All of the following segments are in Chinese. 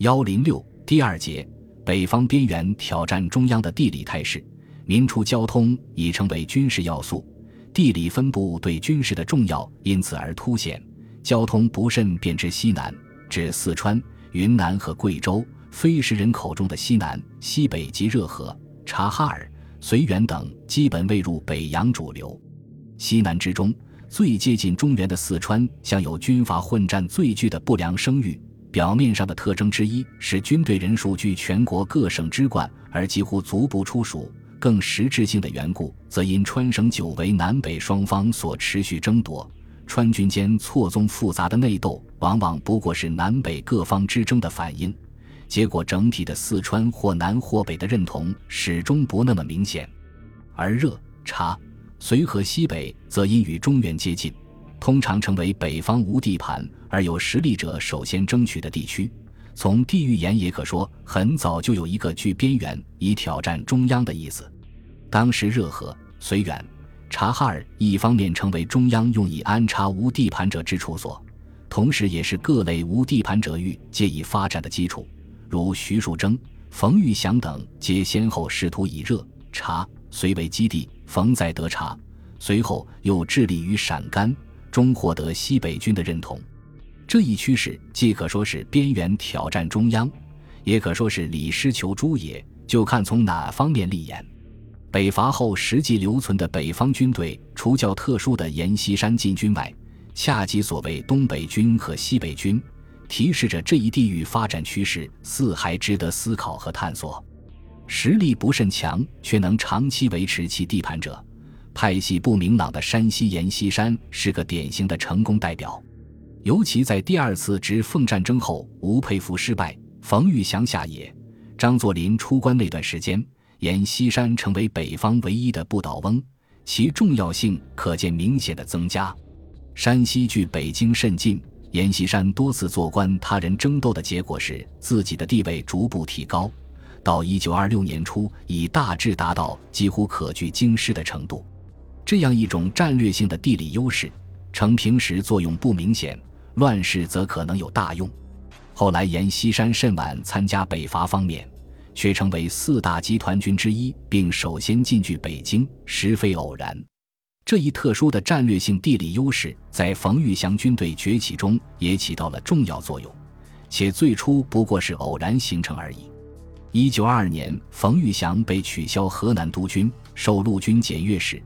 幺零六第二节，北方边缘挑战中央的地理态势。明初交通已成为军事要素，地理分布对军事的重要因此而凸显。交通不慎便至西南，至四川、云南和贵州。非时人口中的西南、西北及热河、察哈尔、绥远等，基本未入北洋主流。西南之中，最接近中原的四川，享有军阀混战最具的不良声誉。表面上的特征之一是军队人数居全国各省之冠，而几乎足不出蜀。更实质性的缘故，则因川省久为南北双方所持续争夺，川军间错综复杂的内斗，往往不过是南北各方之争的反应。结果，整体的四川或南或北的认同始终不那么明显，而热察绥和西北则因与中原接近，通常成为北方无地盘而有实力者首先争取的地区。从地域言也可说，很早就有一个据边缘以挑战中央的意思。当时热河、绥远、察哈尔一方面成为中央用以安插无地盘者之处所，同时也是各类无地盘者欲借以发展的基础。如徐树铮、冯玉祥等，皆先后试图以热察绥为基地，冯在得察，随后又致力于陕甘，终获得西北军的认同。这一趋势既可说是边缘挑战中央，也可说是李师求诸也，就看从哪方面立言。北伐后实际留存的北方军队，除较特殊的阎锡山进军外，恰即所谓东北军和西北军。提示着这一地域发展趋势似还值得思考和探索。实力不甚强却能长期维持其地盘者，派系不明朗的山西阎锡山是个典型的成功代表。尤其在第二次直奉战争后，吴佩孚失败，冯玉祥下野，张作霖出关那段时间，阎锡山成为北方唯一的不倒翁，其重要性可见明显的增加。山西距北京甚近。阎锡山多次做官，他人争斗的结果是自己的地位逐步提高，到一九二六年初，已大致达到几乎可据京师的程度。这样一种战略性的地理优势，成平时作用不明显，乱世则可能有大用。后来阎锡山甚晚参加北伐方面，却成为四大集团军之一，并首先进据北京，实非偶然。这一特殊的战略性地理优势，在冯玉祥军队崛起中也起到了重要作用，且最初不过是偶然形成而已。一九二二年，冯玉祥被取消河南督军，受陆军检阅使，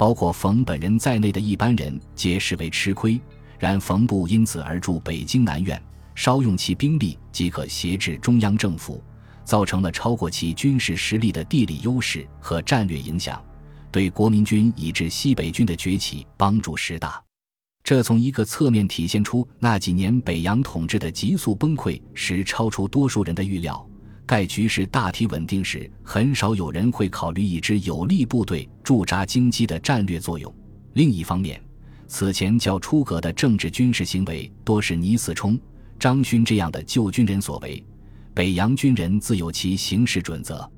包括冯本人在内的一般人皆视为吃亏。然冯部因此而驻北京南苑，稍用其兵力即可挟制中央政府，造成了超过其军事实力的地理优势和战略影响。对国民军以至西北军的崛起帮助实大，这从一个侧面体现出那几年北洋统治的急速崩溃时超出多数人的预料。盖局势大体稳定时，很少有人会考虑一支有力部队驻扎京畿的战略作用。另一方面，此前较出格的政治军事行为多是倪嗣冲、张勋这样的旧军人所为，北洋军人自有其行事准则。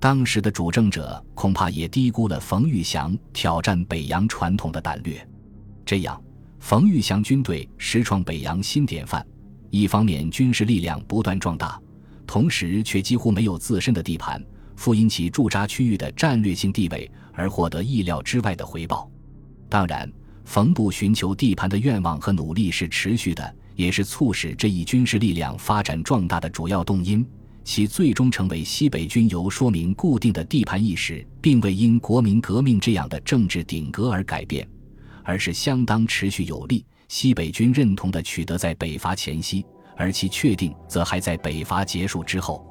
当时的主政者恐怕也低估了冯玉祥挑战北洋传统的胆略，这样，冯玉祥军队实创北洋新典范。一方面军事力量不断壮大，同时却几乎没有自身的地盘，复因其驻扎区域的战略性地位而获得意料之外的回报。当然，冯部寻求地盘的愿望和努力是持续的，也是促使这一军事力量发展壮大的主要动因。其最终成为西北军由说明固定的地盘意识，并未因国民革命这样的政治顶格而改变，而是相当持续有力。西北军认同的取得在北伐前夕，而其确定则还在北伐结束之后。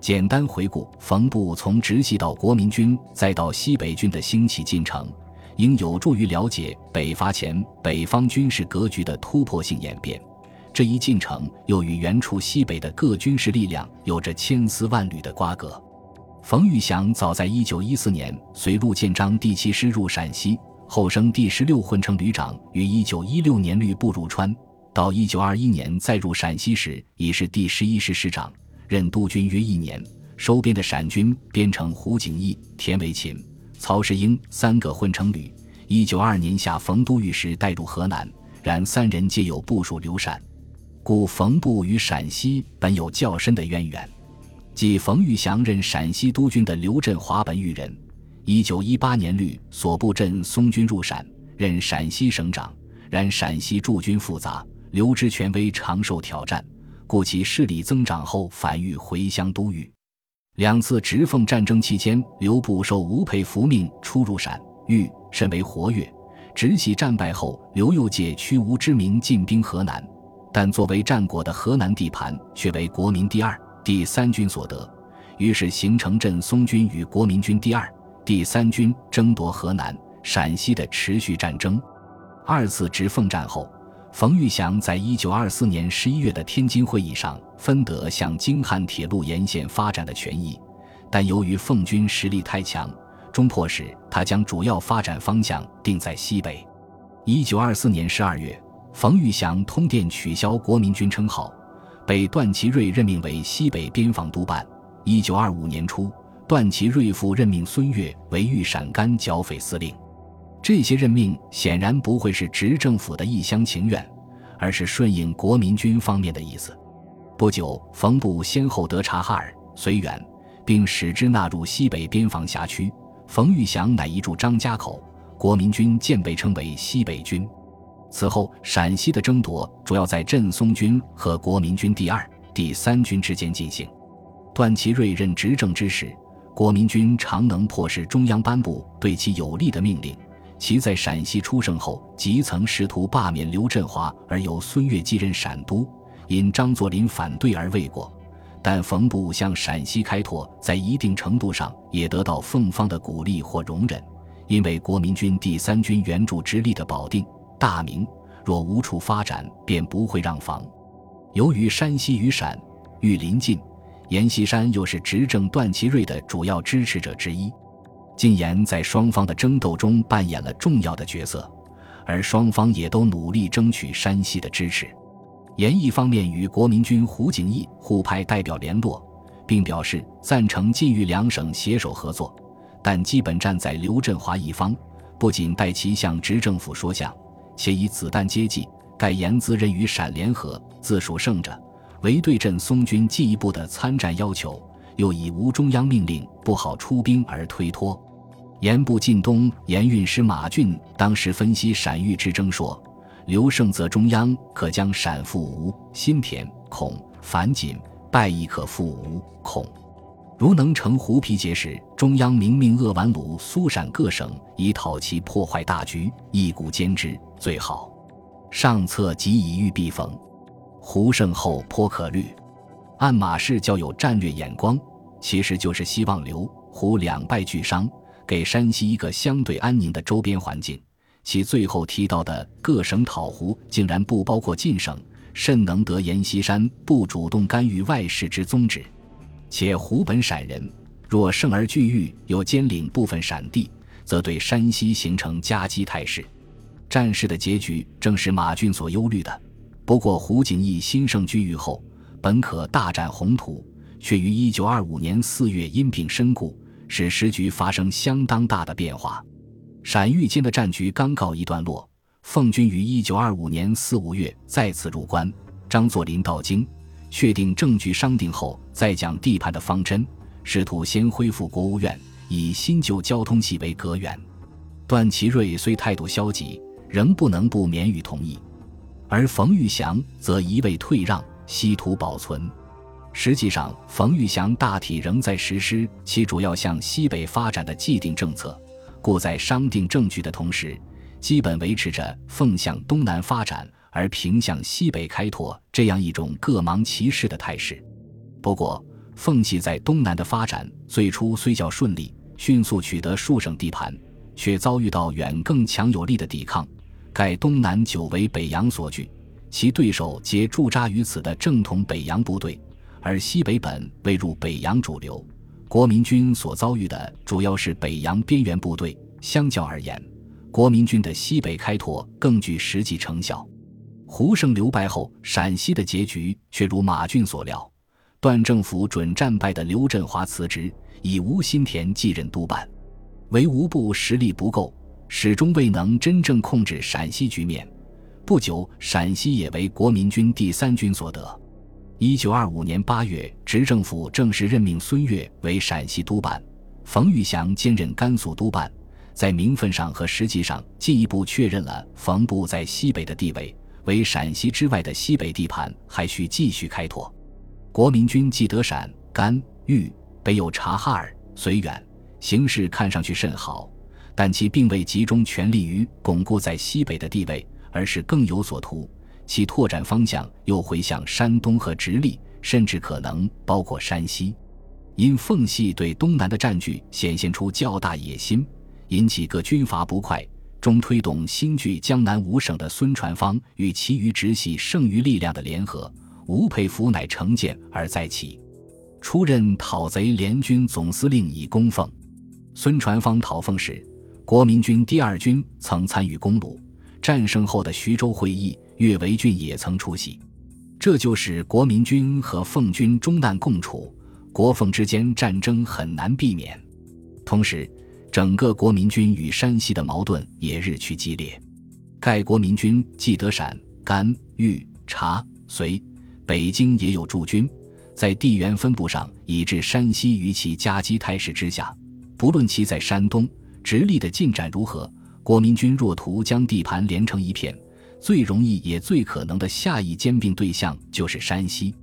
简单回顾冯部从直系到国民军再到西北军的兴起进程，应有助于了解北伐前北方军事格局的突破性演变。这一进程又与原处西北的各军事力量有着千丝万缕的瓜葛。冯玉祥早在1914年随陆建章第七师入陕西，后升第十六混成旅长，于1916年率部入川，到1921年再入陕西时已是第十一师师长，任督军约一年。收编的陕军编成胡景翼、田维勤、曹世英三个混成旅。1922年夏，冯都御史带入河南，然三人皆有部署刘禅。故冯部与陕西本有较深的渊源。即冯玉祥任陕西督军的刘振华本玉人，一九一八年率所部镇松军入陕，任陕西省长。然陕西驻军复杂，刘之权威常受挑战，故其势力增长后反欲回乡都御。两次直奉战争期间，刘部受吴佩孚命出入陕豫，甚为活跃。直系战败后，刘又借屈吴之名进兵河南，但作为战果的河南地盘却为国民第二、第三军所得，于是形成镇松军与国民军第二、第三军争夺河南、陕西的持续战争。二次直奉战后，冯玉祥在一九二四年十一月的天津会议上分得向京汉铁路沿线发展的权益，但由于奉军实力太强，终迫使他将主要发展方向定在西北。一九二四年十二月，冯玉祥通电取消国民军称号，被段祺瑞任命为西北边防督办。一九二五年初，段祺瑞复任命孙岳为豫陕甘剿匪司令。这些任命显然不会是执政府的一厢情愿，而是顺应国民军方面的意思。不久，冯部先后得察哈尔、绥远，并使之纳入西北边防辖区。冯玉祥乃移驻张家口，国民军渐被称为西北军。此后，陕西的争夺主要在镇松军和国民军第二、第三军之间进行。段祺瑞任执政之时，国民军常能迫使中央颁布对其有利的命令。其在陕西出生后，即曾试图罢免刘振华，而由孙岳继任陕都，因张作霖反对而未果。但冯部向陕西开拓，在一定程度上也得到奉方的鼓励或容忍，因为国民军第三军援助之力的保定、大名，若无处发展，便不会让防。由于山西与陕豫临近，阎锡山又是执政段祺瑞的主要支持者之一。晋言在双方的争斗中扮演了重要的角色，而双方也都努力争取山西的支持。严一方面与国民军胡景翼互派代表联络，并表示赞成晋豫两省携手合作，但基本站在刘振华一方。不仅代其向执政府说项，且以子弹接济。盖言自任与陕联合，自属胜者，唯对阵松军进一步的参战要求。又以无中央命令不好出兵而推脱。严部晋东盐运使马俊当时分析陕豫之争说：“刘胜则中央可将陕复吴、新田、孔、樊锦败亦可复吴、孔。如能成胡皮结时，中央明命鄂皖鲁苏陕各省以讨其破坏大局，一鼓兼之最好。上策即以欲必逢。胡胜后颇可虑。”按马氏较有战略眼光，其实就是希望刘胡两败俱伤，给山西一个相对安宁的周边环境。其最后提到的各省讨胡，竟然不包括晋省，甚能得阎锡山不主动干预外事之宗旨。且胡本陕人，若胜而拒豫，又兼领部分陕地，则对山西形成夹击态势。战事的结局正是马俊所忧虑的。不过胡景翼新胜居豫后。本可大展宏图，却于一九二五年四月因病身故，使时局发生相当大的变化。陕豫间的战局刚告一段落，奉军于一九二五年四五月再次入关。张作霖到京，确定政局商定后，再讲地盘的方针，试图先恢复国务院，以新旧交通系为隔远。段祺瑞虽态度消极，仍不能不免予同意，而冯玉祥则一味退让。稀土保存，实际上，冯玉祥大体仍在实施其主要向西北发展的既定政策，故在商定政局的同时，基本维持着奉向东南发展而平向西北开拓这样一种各忙其事的态势。不过，奉系在东南的发展最初虽较顺利，迅速取得数省地盘，却遭遇到远更强有力的抵抗。盖东南久为北洋所据。其对手皆驻扎于此的正统北洋部队，而西北本未入北洋主流。国民军所遭遇的主要是北洋边缘部队。相较而言，国民军的西北开拓更具实际成效。胡胜刘败后，陕西的结局却如马俊所料：段政府准战败的刘振华辞职，以吴新田继任督办。唯吴部实力不够，始终未能真正控制陕西局面。不久，陕西也为国民军第三军所得。一九二五年八月，执政府正式任命孙岳为陕西督办，冯玉祥兼任甘肃督办。在名分上和实际上进一步确认了冯部在西北的地位。为陕西之外的西北地盘还需继续开拓。国民军既得陕、甘、豫，北有察哈尔、绥远，形势看上去甚好，但其并未集中全力于巩固在西北的地位，而是更有所图。其拓展方向又回向山东和直隶，甚至可能包括山西。因奉系对东南的占据显现出较大野心。引起各军阀不快，终推动新据江南五省的孙传芳与其余直系剩余力量的联合，吴佩孚乃成建而再起，出任讨贼联军总司令以供奉。孙传芳讨奉时，国民军第二军曾参与攻鲁，战胜后的徐州会议，岳维俊也曾出席。这就使国民军和奉军终难共处，国奉之间战争很难避免。同时。整个国民军与山西的矛盾也日趋激烈。盖国民军既得陕、甘、豫、察、绥，北京也有驻军，在地缘分布上已至山西于其夹击态势之下。不论其在山东、直隶的进展如何，国民军若图将地盘连成一片，最容易也最可能的下一兼并对象就是山西。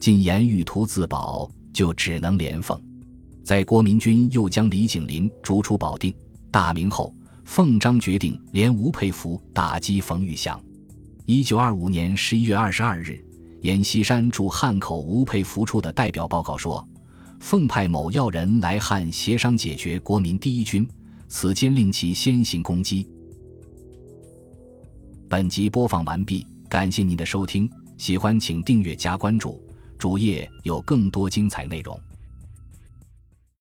晋言欲图自保，就只能连奉。在国民军又将李景林逐出保定、大明后，奉章决定连吴佩孚打击冯玉祥。一九二五年十一月二十二日，阎锡山驻汉口吴佩孚处的代表报告说：“奉派某要人来汉协商解决国民第一军，此间令其先行攻击。”本集播放完毕，感谢您的收听，喜欢请订阅加关注，主页有更多精彩内容。